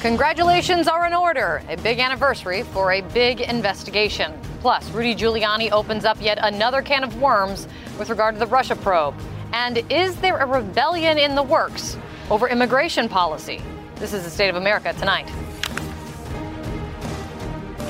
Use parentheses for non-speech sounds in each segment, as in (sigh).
Congratulations are in order. A big anniversary for a big investigation. Plus, Rudy Giuliani opens up yet another can of worms with regard to the Russia probe. And is there a rebellion in the works over immigration policy? This is the State of America tonight.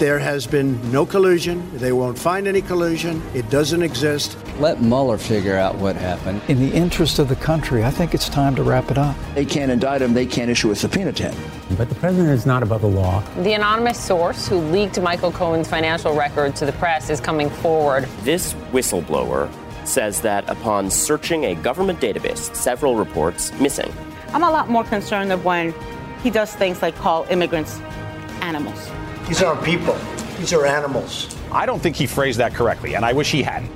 There has been no collusion. They won't find any collusion. It doesn't exist. Let Mueller figure out what happened. In the interest of the country, I think it's time to wrap it up. They can't indict him. They can't issue a subpoena to him. But the president is not above the law. The anonymous source who leaked Michael Cohen's financial record to the press is coming forward. This whistleblower says that upon searching a government database, several reports missing. I'm a lot more concerned of when he does things like call immigrants animals. These aren't people. These are animals. I don't think he phrased that correctly, and I wish he hadn't.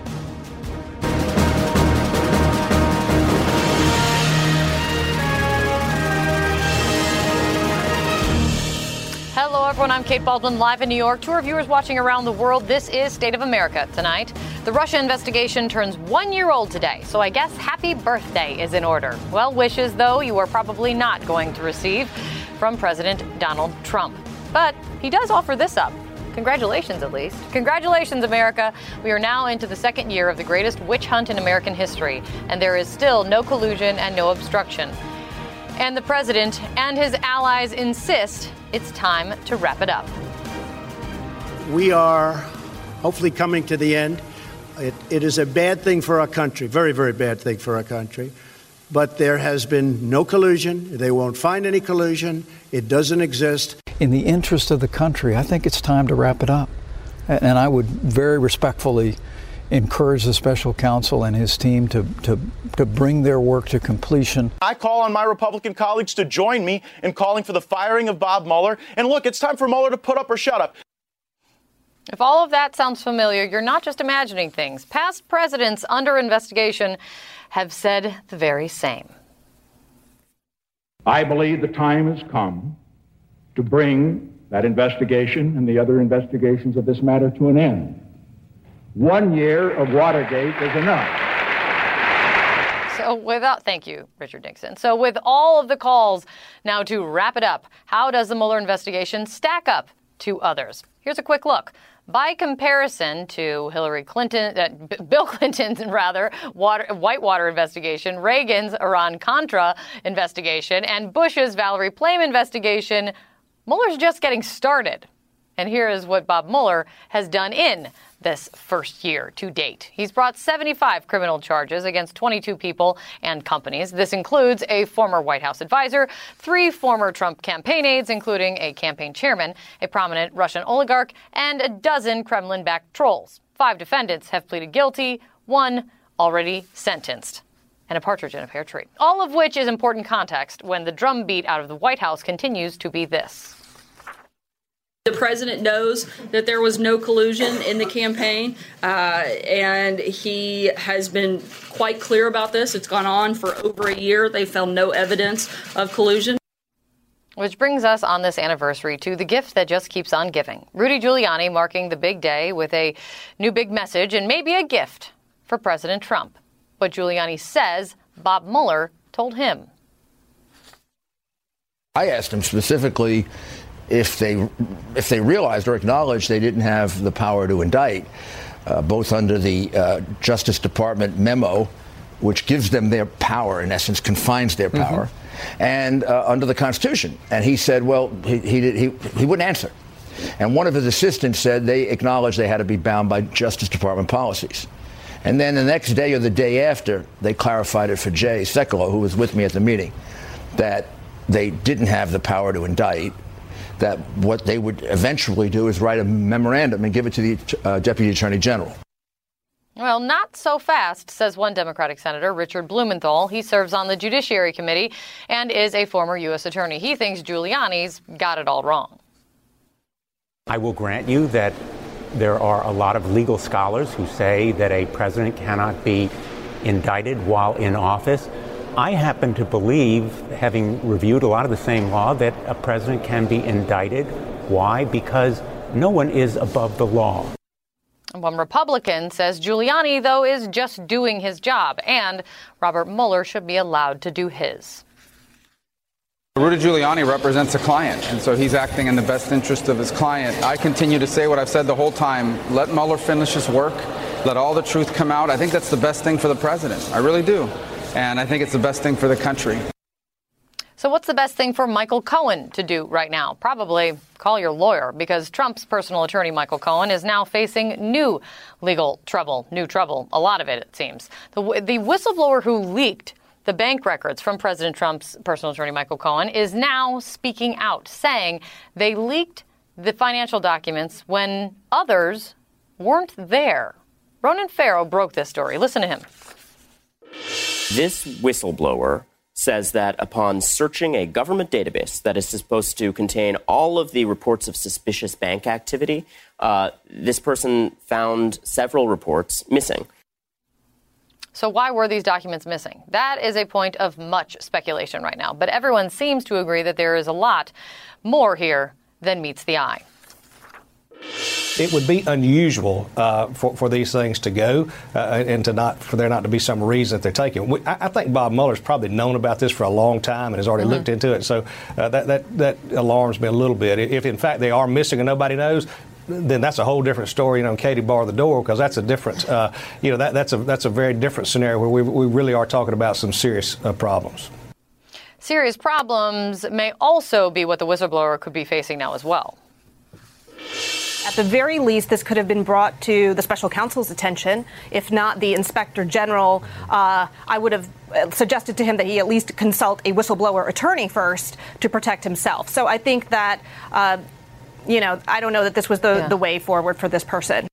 Hello, everyone. I'm Kate Baldwin, live in New York. To our viewers watching around the world, this is State of America tonight. The Russia investigation turns one year old today, so I guess happy birthday is in order. Well wishes, though, you are probably not going to receive from President Donald Trump. But he does offer this up. Congratulations, at least. Congratulations, America. We are now into the second year of the greatest witch hunt in American history, and there is still no collusion and no obstruction. And the president and his allies insist it's time to wrap it up. We are hopefully coming to the end. It, it is a bad thing for our country, very, very bad thing for our country. But there has been no collusion. They won't find any collusion. It doesn't exist. In the interest of the country, I think it's time to wrap it up. And I would very respectfully encourage the special counsel and his team to, to, to bring their work to completion. I call on my Republican colleagues to join me in calling for the firing of Bob Mueller. And look, it's time for Mueller to put up or shut up. If all of that sounds familiar, you're not just imagining things. Past presidents under investigation have said the very same. I believe the time has come to bring that investigation and the other investigations of this matter to an end. One year of Watergate is enough. So, without, thank you, Richard Nixon. So, with all of the calls now to wrap it up, how does the Mueller investigation stack up to others? Here's a quick look. By comparison to Hillary Clinton, uh, Bill (laughs) Clinton's rather water, Whitewater investigation, Reagan's Iran Contra investigation, and Bush's Valerie Plame investigation, Mueller's just getting started. And here is what Bob Mueller has done in this first year to date. He's brought 75 criminal charges against 22 people and companies. This includes a former White House advisor, three former Trump campaign aides, including a campaign chairman, a prominent Russian oligarch, and a dozen Kremlin backed trolls. Five defendants have pleaded guilty, one already sentenced and a partridge in a pear tree. All of which is important context when the drumbeat out of the White House continues to be this. The president knows that there was no collusion in the campaign, uh, and he has been quite clear about this. It's gone on for over a year. They found no evidence of collusion. Which brings us on this anniversary to the gift that just keeps on giving. Rudy Giuliani marking the big day with a new big message and maybe a gift for President Trump. But Giuliani says Bob Mueller told him. I asked him specifically if they if they realized or acknowledged they didn't have the power to indict, uh, both under the uh, Justice Department memo which gives them their power, in essence, confines their power, mm-hmm. and uh, under the Constitution. And he said, well, he, he, he, he wouldn't answer. And one of his assistants said they acknowledged they had to be bound by Justice Department policies. And then the next day or the day after, they clarified it for Jay Sekulow, who was with me at the meeting, that they didn't have the power to indict, that what they would eventually do is write a memorandum and give it to the uh, Deputy Attorney General. Well, not so fast, says one Democratic Senator, Richard Blumenthal. He serves on the Judiciary Committee and is a former U.S. Attorney. He thinks Giuliani's got it all wrong. I will grant you that there are a lot of legal scholars who say that a president cannot be indicted while in office. I happen to believe, having reviewed a lot of the same law, that a president can be indicted. Why? Because no one is above the law. One Republican says Giuliani, though, is just doing his job, and Robert Mueller should be allowed to do his. Rudy Giuliani represents a client, and so he's acting in the best interest of his client. I continue to say what I've said the whole time let Mueller finish his work, let all the truth come out. I think that's the best thing for the president. I really do. And I think it's the best thing for the country. So, what's the best thing for Michael Cohen to do right now? Probably call your lawyer because Trump's personal attorney, Michael Cohen, is now facing new legal trouble. New trouble, a lot of it, it seems. The, the whistleblower who leaked the bank records from President Trump's personal attorney, Michael Cohen, is now speaking out, saying they leaked the financial documents when others weren't there. Ronan Farrow broke this story. Listen to him. This whistleblower says that upon searching a government database that is supposed to contain all of the reports of suspicious bank activity, uh, this person found several reports missing. So, why were these documents missing? That is a point of much speculation right now, but everyone seems to agree that there is a lot more here than meets the eye it would be unusual uh, for, for these things to go uh, and to not for there not to be some reason that they're taking. We, I, I, think Bob Mueller's probably known about this for a long time and has already mm-hmm. looked into it. So uh, that, that that alarms me a little bit. If in fact they are missing and nobody knows, then that's a whole different story. You know, Katie bar the door because that's a different. Uh, you know, that, that's a that's a very different scenario where we, we really are talking about some serious uh, problems. Serious problems may also be what the whistleblower could be facing now as well. At the very least, this could have been brought to the special counsel's attention. If not the inspector general, uh, I would have uh, suggested to him that he at least consult a whistleblower attorney first to protect himself. So I think that, uh, you know, I don't know that this was the, yeah. the way forward for this person.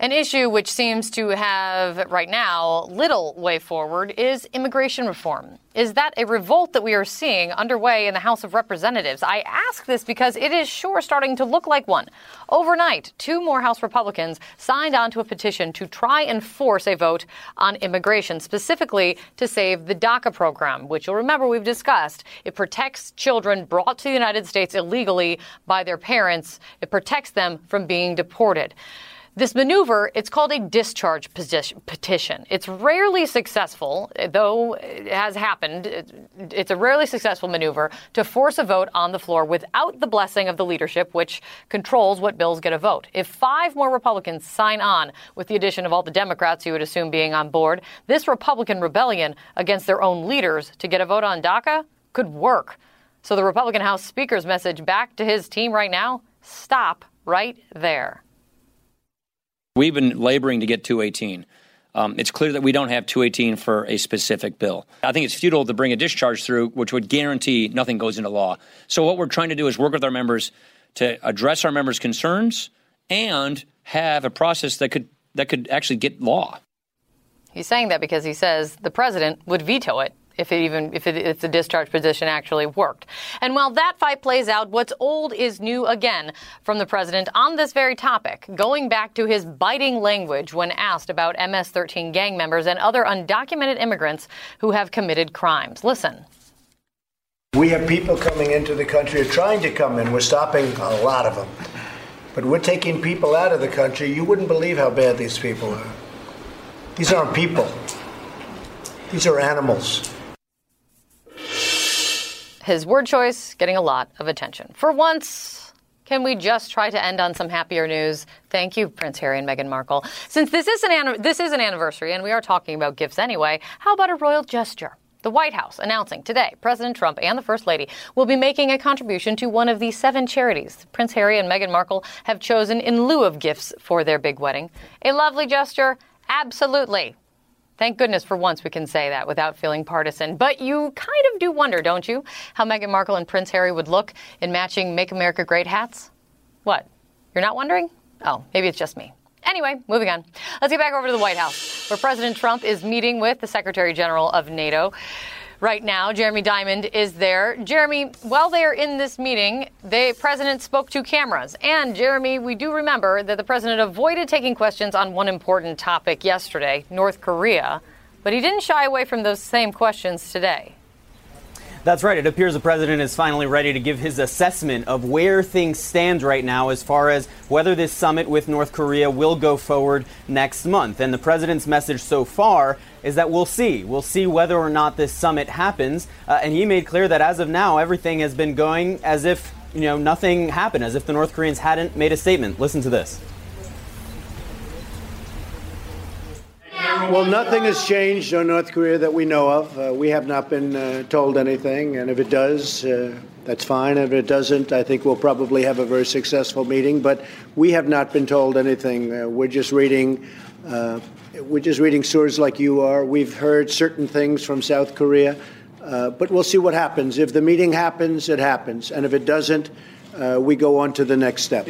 An issue which seems to have right now little way forward is immigration reform. Is that a revolt that we are seeing underway in the House of Representatives? I ask this because it is sure starting to look like one. Overnight, two more House Republicans signed on to a petition to try and force a vote on immigration, specifically to save the DACA program, which you'll remember we've discussed. It protects children brought to the United States illegally by their parents, it protects them from being deported. This maneuver, it's called a discharge petition. It's rarely successful, though it has happened. It's a rarely successful maneuver to force a vote on the floor without the blessing of the leadership, which controls what bills get a vote. If five more Republicans sign on with the addition of all the Democrats you would assume being on board, this Republican rebellion against their own leaders to get a vote on DACA could work. So the Republican House Speaker's message back to his team right now stop right there. We've been laboring to get 218. Um, it's clear that we don't have 218 for a specific bill. I think it's futile to bring a discharge through, which would guarantee nothing goes into law. So, what we're trying to do is work with our members to address our members' concerns and have a process that could that could actually get law. He's saying that because he says the president would veto it if it even if, it, if the discharge petition actually worked. And while that fight plays out, what's old is new again from the president on this very topic, going back to his biting language when asked about MS-13 gang members and other undocumented immigrants who have committed crimes. Listen. We have people coming into the country or trying to come in. We're stopping a lot of them. But we're taking people out of the country. You wouldn't believe how bad these people are. These aren't people. These are animals his word choice getting a lot of attention. For once, Can we just try to end on some happier news? Thank you, Prince Harry and Meghan Markle. Since this is an this is an anniversary, and we are talking about gifts anyway, how about a royal gesture? The White House announcing today President Trump and the First Lady will be making a contribution to one of the seven charities Prince Harry and Meghan Markle have chosen in lieu of gifts for their big wedding. A lovely gesture? Absolutely. Thank goodness for once we can say that without feeling partisan. But you kind of do wonder, don't you, how Meghan Markle and Prince Harry would look in matching Make America Great hats? What? You're not wondering? Oh, maybe it's just me. Anyway, moving on. Let's get back over to the White House, where President Trump is meeting with the Secretary General of NATO. Right now, Jeremy Diamond is there. Jeremy, while they are in this meeting, the president spoke to cameras. And Jeremy, we do remember that the president avoided taking questions on one important topic yesterday, North Korea, but he didn't shy away from those same questions today. That's right. It appears the president is finally ready to give his assessment of where things stand right now as far as whether this summit with North Korea will go forward next month. And the president's message so far is that we'll see. We'll see whether or not this summit happens. Uh, and he made clear that as of now, everything has been going as if, you know, nothing happened, as if the North Koreans hadn't made a statement. Listen to this. Well, nothing has changed on North Korea that we know of. Uh, we have not been uh, told anything, and if it does, uh, that's fine. If it doesn't, I think we'll probably have a very successful meeting. But we have not been told anything. Uh, we're just reading. Uh, we're just reading stories like you are. We've heard certain things from South Korea, uh, but we'll see what happens. If the meeting happens, it happens, and if it doesn't, we go on to the next step.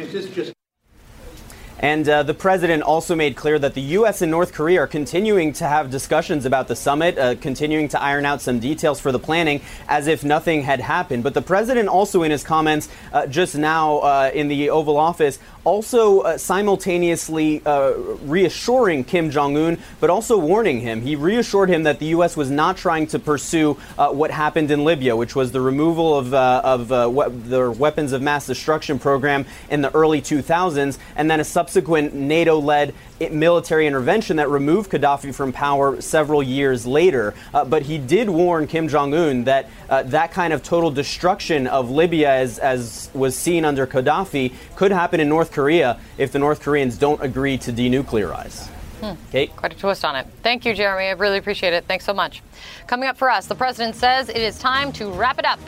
And uh, the president also made clear that the U.S. and North Korea are continuing to have discussions about the summit, uh, continuing to iron out some details for the planning as if nothing had happened. But the president also, in his comments uh, just now uh, in the Oval Office, also uh, simultaneously uh, reassuring Kim Jong un, but also warning him. He reassured him that the U.S. was not trying to pursue what happened in Libya, which was the removal of, of we- the weapons of mass destruction program in the early 2000s, and then a subsequent subsequent NATO led military intervention that removed Gaddafi from power several years later. Uh, but he did warn Kim Jong un that uh, that kind of total destruction of Libya, as, as was seen under Gaddafi, could happen in North Korea if the North Koreans don't agree to denuclearize. Hmm. Kate? Quite a twist on it. Thank you, Jeremy. I really appreciate it. Thanks so much. Coming up for us, the president says it is time to wrap it up.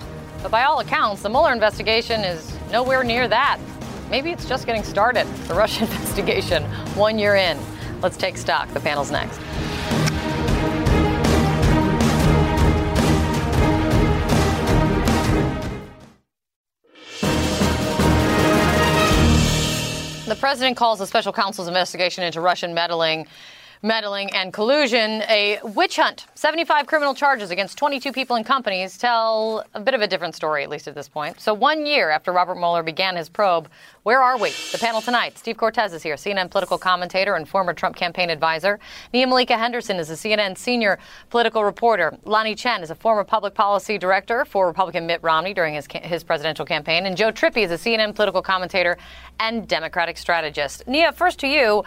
But by all accounts, the Mueller investigation is nowhere near that. Maybe it's just getting started. The Russia (laughs) investigation, one year in. Let's take stock. The panel's next. The president calls the special counsel's investigation into Russian meddling meddling, and collusion, a witch hunt. 75 criminal charges against 22 people and companies tell a bit of a different story, at least at this point. So, one year after Robert Mueller began his probe, where are we? The panel tonight. Steve Cortes is here, CNN political commentator and former Trump campaign advisor. Nia Malika Henderson is a CNN senior political reporter. Lanhee Chen is a former public policy director for Republican Mitt Romney during his, his presidential campaign. And Joe Trippi is a CNN political commentator and Democratic strategist. Nia, first to you.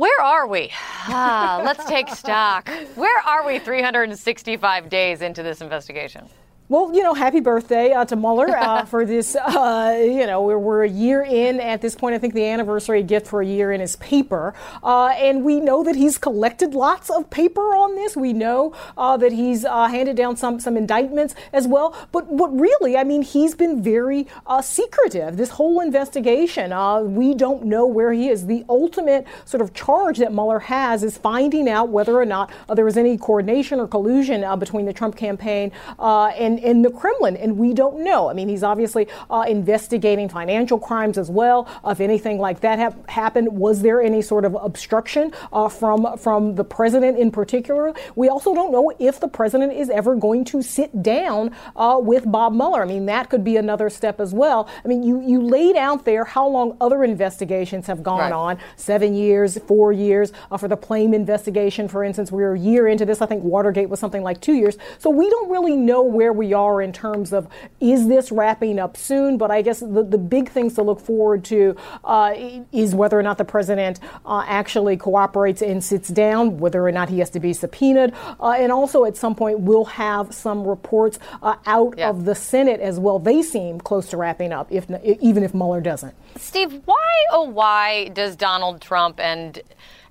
Where are we? (sighs) Ah, let's take stock. (laughs) Where are we 365 days into this investigation? Well, you know, happy birthday uh, to Mueller uh, (laughs) for this. Uh, you know, we're, we're, a year in at this point. I think the anniversary gift for a year in is paper. Uh, and we know that he's collected lots of paper on this. We know uh, that he's uh, handed down some, some indictments as well. But what really, I mean, he's been very secretive. This whole investigation, we don't know where he is. The ultimate sort of charge that Mueller has is finding out whether or not there was any coordination or collusion between the Trump campaign and in the Kremlin, and we don't know. I mean, he's obviously uh, investigating financial crimes as well. if anything like that ha- happened, was there any sort of obstruction uh, from from the president in particular? We also don't know if the president is ever going to sit down uh, with Bob Mueller. I mean, that could be another step as well. I mean, you you laid out there how long other investigations have gone right. on seven years, four years uh, for the Plame investigation, for instance. We are a year into this. I think Watergate was something like two years. So we don't really know where we we are in terms of is this wrapping up soon? But I guess the, the big things to look forward to uh, is whether or not the president uh, actually cooperates and sits down, whether or not he has to be subpoenaed, uh, and also at some point we'll have some reports uh, out yeah. of the Senate as well. They seem close to wrapping up, if even if Mueller doesn't. Steve, why oh why does Donald Trump and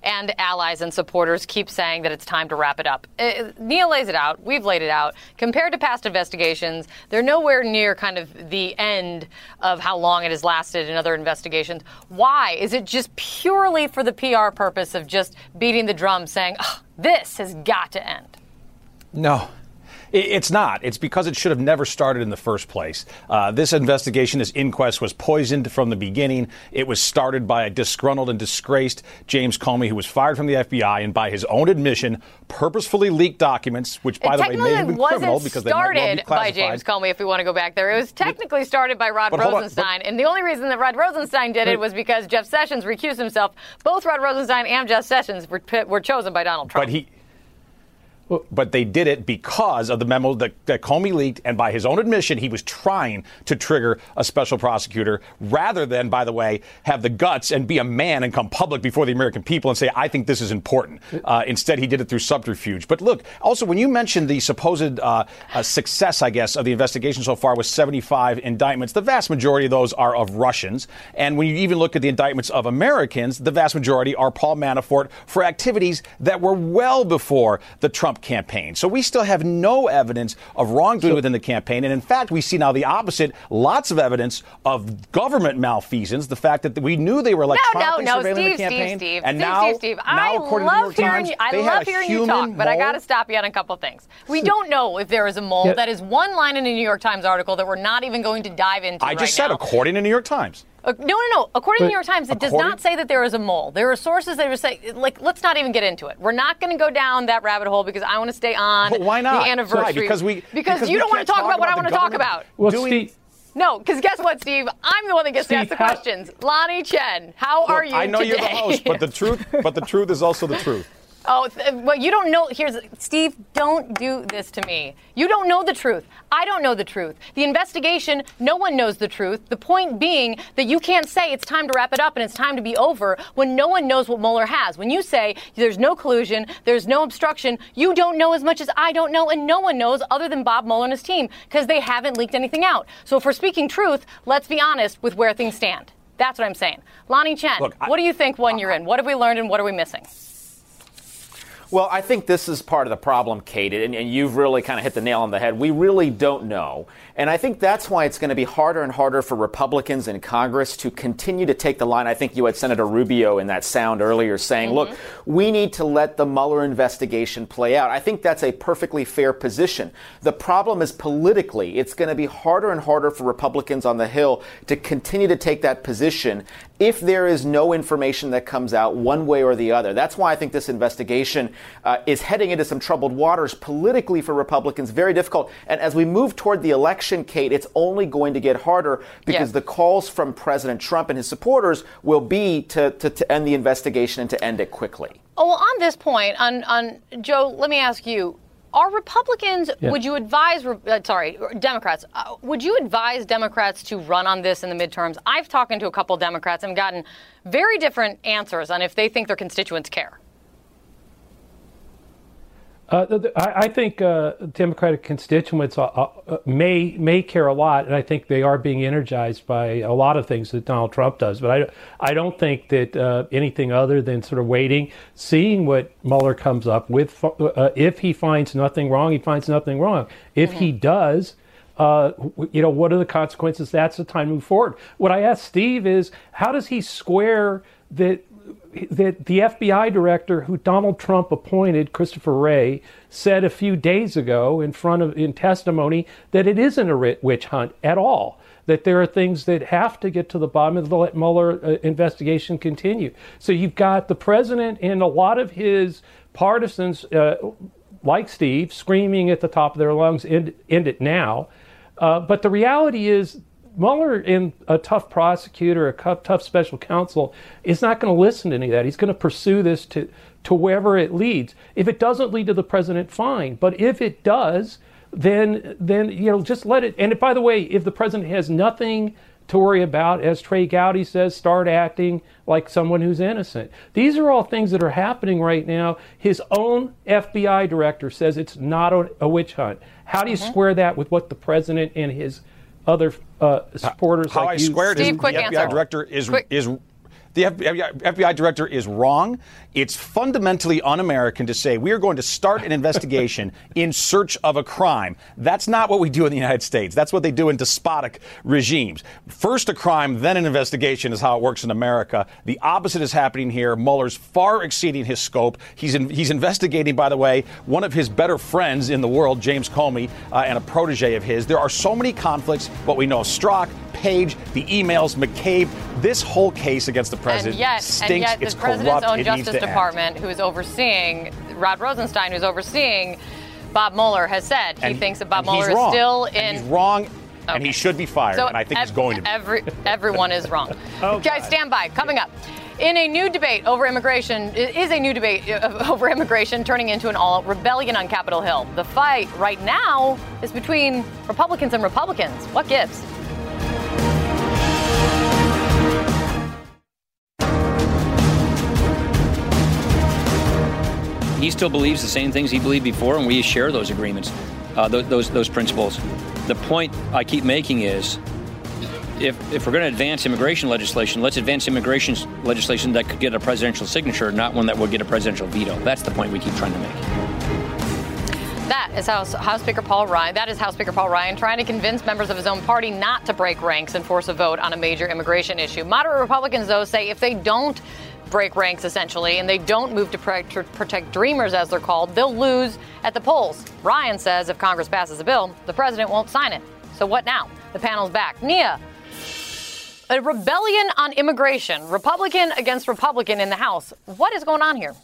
and allies and supporters keep saying that it's time to wrap it up. Uh, Neil lays it out. We've laid it out. Compared to past investigations, they're nowhere near kind of the end of how long it has lasted in other investigations. Why? Is it just purely for the PR purpose of just beating the drum saying, oh, this has got to end? No, it's not. It's because it should have never started in the first place. Uh, this investigation, this inquest, was poisoned from the beginning. It was started by a disgruntled and disgraced James Comey, who was fired from the FBI and, by his own admission, purposefully leaked documents, which, by the way, may have been criminal because they might well be by James Comey. If we want to go back there, it was technically started by Rod Rosenstein, but, and the only reason that Rod Rosenstein did it was because Jeff Sessions recused himself. Both Rod Rosenstein and Jeff Sessions were, were chosen by Donald Trump. But he but they did it because of the memo that, that, Comey leaked, and by his own admission, he was trying to trigger a special prosecutor rather than, by the way, have the guts and be a man and come public before the American people and say, I think this is important. Uh, instead, he did it through subterfuge. But look, also, when you mentioned the supposed uh, uh, success, I guess, of the investigation so far with 75 indictments, the vast majority of those are of Russians. And when you even look at the indictments of Americans, the vast majority are Paul Manafort for activities that were well before the Trump campaign. So we still have no evidence of wrongdoing so, within the campaign. And in fact, we see now the opposite lots of evidence of government malfeasance. The fact that we knew they were electronically no, no, no. surveilling Steve, the campaign. Steve, Steve, and Steve, now, Steve, Steve. now I according love to the New York hearing Times, you, I love hearing you talk, but I got to stop you on a couple things. We don't know if there is a mole. Yeah. That is one line in a New York Times article that we're not even going to dive into. I just right said, now. according to New York Times. No, no, no. According but, to New York Times, it does not say that there is a mole. There are sources that are saying, like, let's not even get into it. We're not going to go down that rabbit hole because I want to stay on but why not? the anniversary. Why? Because we because, because you we don't want to talk about, about what I want to talk about. Well, Steve, no, because guess what, Steve? I'm the one that gets Steve, to ask the how, questions. Lanhee Chen, how look, are you? I know today? you're the host, but the truth, but the truth is also the truth. Oh, well, you don't know. Here's Steve. Don't do this to me. You don't know the truth. I don't know the truth. The investigation, no one knows the truth. The point being that you can't say it's time to wrap it up and it's time to be over when no one knows what Mueller has. When you say there's no collusion, there's no obstruction, you don't know as much as I don't know, and no one knows other than Bob Mueller and his team because they haven't leaked anything out. So if we're speaking truth, let's be honest with where things stand. That's what I'm saying. Lanhee Chen, Look, I, what do you think when you're in? What have we learned and what are we missing? Well, I think this is part of the problem, Kate, and, and, you've really kind of hit the nail on the head. We really don't know. And I think that's why it's going to be harder and harder for Republicans in Congress to continue to take the line. I think you had Senator Rubio in that sound earlier saying, mm-hmm. look, we need to let the Mueller investigation play out. I think that's a perfectly fair position. The problem is politically, it's going to be harder and harder for Republicans on the Hill to continue to take that position if there is no information that comes out one way or the other. That's why I think this investigation uh, is heading into some troubled waters politically for Republicans, very difficult. And as we move toward the election, election, Kate, it's only going to get harder because yeah. the calls from President Trump and his supporters will be to, to, to end the investigation and to end it quickly. Oh, well, on this point, on, on Joe, let me ask you. Are Republicans, yeah. would you advise, uh, sorry, Democrats, uh, would you advise Democrats to run on this in the midterms? I've talked to a couple Democrats and gotten very different answers on if they think their constituents care. Uh, I think uh, Democratic constituents uh, uh, may may care a lot, and I think they are being energized by a lot of things that Donald Trump does. But I, I don't think that uh, anything other than sort of waiting, seeing what Mueller comes up with. Uh, if he finds nothing wrong, he finds nothing wrong. If mm-hmm. he does, uh, you know, what are the consequences? That's the time to move forward. What I asked Steve is, how does he square that that the FBI director who Donald Trump appointed, Christopher Wray, said a few days ago in front of in testimony that it isn't a witch hunt at all. That there are things that have to get to the bottom of the let Mueller uh, investigation continue. So you've got the president and a lot of his partisans, uh, like Steve, screaming at the top of their lungs, "End, end it now!" Uh, but the reality is Mueller, in a tough prosecutor, a tough special counsel, is not going to listen to any of that. He's going to pursue this to, to wherever it leads. If it doesn't lead to the president, fine. But if it does, then then you know just let it. And by the way, if the president has nothing to worry about, as Trey Gowdy says, start acting like someone who's innocent. These are all things that are happening right now. His own FBI director says it's not a, a witch hunt. How do you Mm-hmm. square that with what the president and his other uh, supporters How like I you? squared is Steve, the quick FBI answer. director is Quick. is the FBI, FBI director is wrong. It's fundamentally un-American to say we are going to start an investigation (laughs) in search of a crime. That's not what we do in the United States. That's what they do in despotic regimes. First a crime, then an investigation is how it works in America. The opposite is happening here. Mueller's far exceeding his scope. He's in, he's investigating, by the way, one of his better friends in the world, James Comey, uh, and a protege of his. There are so many conflicts. What we know of Strzok, Page, the emails, McCabe. This whole case against the president and yet, stinks. and yet it's the president's corrupt. own it Justice to end. Department, who is overseeing Rod Rosenstein, who's overseeing Bob Mueller, has said he And- thinks that Bob Mueller is still in. he's wrong, and he should be fired. So and I think he's going to be. Every, (laughs) everyone is wrong. Oh, Guys, stand by. Coming up. In a new debate over immigration, it is a new debate uh, (laughs) over immigration turning into an all rebellion on Capitol Hill. The fight right now is between Republicans and Republicans. What gives? He still believes the same things he believed before, and we share those agreements, uh, th- those those principles. The point I keep making is, if if we're going to advance immigration legislation, let's advance immigration legislation that could get a presidential signature, not one that would get a presidential veto. That's the point we keep trying to make. That is House, House Speaker Paul Ryan. That is House Speaker Paul Ryan trying to convince members of his own party not to break ranks and force a vote on a major immigration issue. Moderate Republicans, though, say if they don't break ranks essentially and they don't move to protect dreamers, as they're called, they'll lose at the polls. Ryan says if Congress passes a bill, the president won't sign it. So what now? The panel's back. Nia, a rebellion on immigration, Republican against Republican in the House. What is going on here?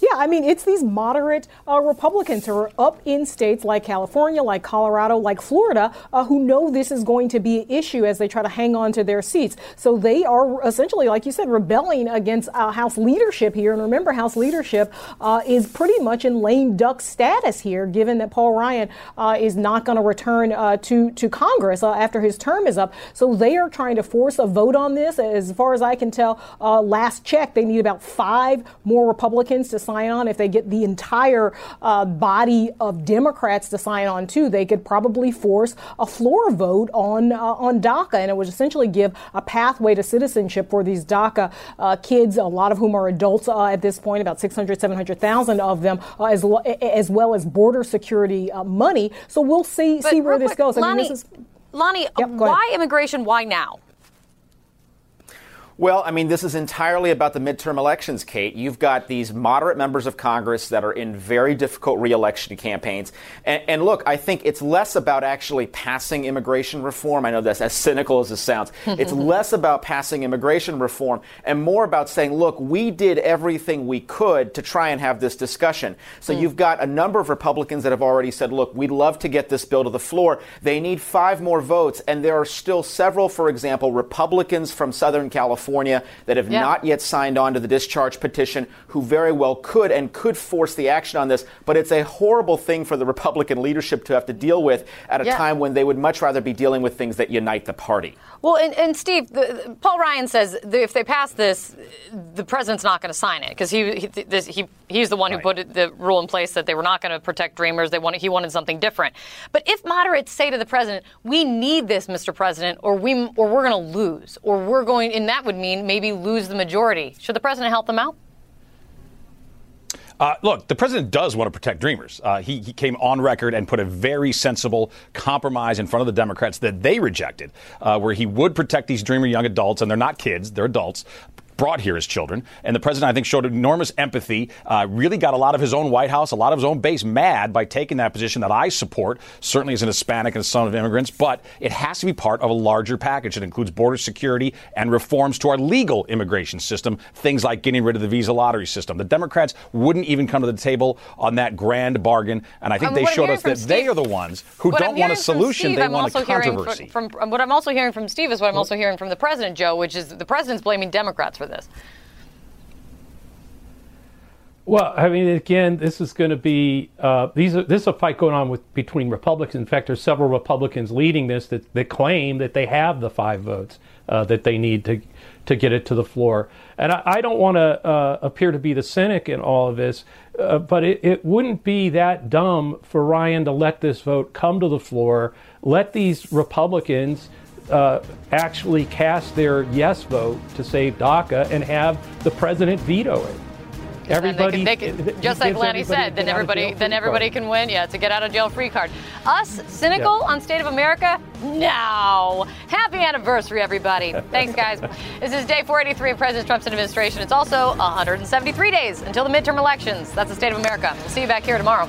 Yeah, I mean, it's these moderate uh, Republicans who are up in states like California, like Colorado, like Florida, uh, who know this is going to be an issue as they try to hang on to their seats. So they are essentially, like you said, rebelling against uh, House leadership here. And remember, House leadership uh, is pretty much in lame duck status here, given that Paul Ryan uh, is not going to return uh, to to Congress after his term is up. So they are trying to force a vote on this. As far as I can tell, last check, they need about five more Republicans to sign on. If they get the entire uh, body of Democrats to sign on too, they could probably force a floor vote on uh, on DACA, and it would essentially give a pathway to citizenship for these DACA uh, kids, a lot of whom are adults uh, at this point, about 600, 700,000 of them, uh, as, lo- as well as border security uh, money. So we'll see But see where this quick, goes. I mean, Lanhee, this is Lanhee, go why immigration? Why now? Well, I mean, this is entirely about the midterm elections, Kate. You've got these moderate members of Congress that are in very difficult reelection campaigns. And, and look, I think it's less about actually passing immigration reform. I know that's as cynical as it sounds. (laughs) it's less about passing immigration reform and more about saying, look, we did everything we could to try and have this discussion. So hmm. you've got a number of Republicans that have already said, look, we'd love to get this bill to the floor. They need five more votes. And there are still several, for example, Republicans from Southern California that have Yeah. not yet signed on to the discharge petition who very well could and could force the action on this. But it's a horrible thing for the Republican leadership to have to deal with at a Yeah. time when they would much rather be dealing with things that unite the party. Well, and, and Steve, the, Paul Ryan says if they pass this, the president's not going to sign it because he, he, this, he he's the one who put the rule in place that they were not going to protect Dreamers. They wanted he wanted something different. But if moderates say to the president, "We need this, Mr. President, or we or we're going to lose, or we're going," and that would mean maybe lose the majority. Should the president help them out? Uh, look, the president does want to protect Dreamers. Uh, he, he came on record and put a very sensible compromise in front of the Democrats that they rejected, uh, where he would protect these Dreamer young adults, and they're not kids, they're adults. Brought here as children. And the president, I think, showed enormous empathy, uh, really got a lot of his own White House, a lot of his own base mad by taking that position that I support, certainly as an Hispanic and a son of immigrants. But it has to be part of a larger package that includes border security and reforms to our legal immigration system, things like getting rid of the visa lottery system. The Democrats wouldn't even come to the table on that grand bargain. And I think Um, they showed us that from they are the ones who don't want a solution, Steve, they I'm want also a controversy. From, from, what I'm also hearing from Steve is what I'm also hearing from the president, Joe, which is the president's blaming Democrats for this. Well, I mean, again, this is going to be uh, these. Are, this is a fight going on with between Republicans. In fact, there's several Republicans leading this that, that claim that they have the five votes uh, that they need to to get it to the floor. And I, I don't want to uh, appear to be the cynic in all of this, uh, but it, it wouldn't be that dumb for Ryan to let this vote come to the floor, let these Republicans. Uh, actually cast their yes vote to save DACA and have the president veto it. Everybody, they can, they can, just like Lanhee said, then everybody, then everybody can win. Yeah, it's a get out of jail free card. Us cynical yeah. on State of America? No. Happy anniversary, everybody. (laughs) Thanks, guys. this is day 483 of President Trump's administration. It's also 173 days until the midterm elections. That's the State of America. We'll see you back here tomorrow.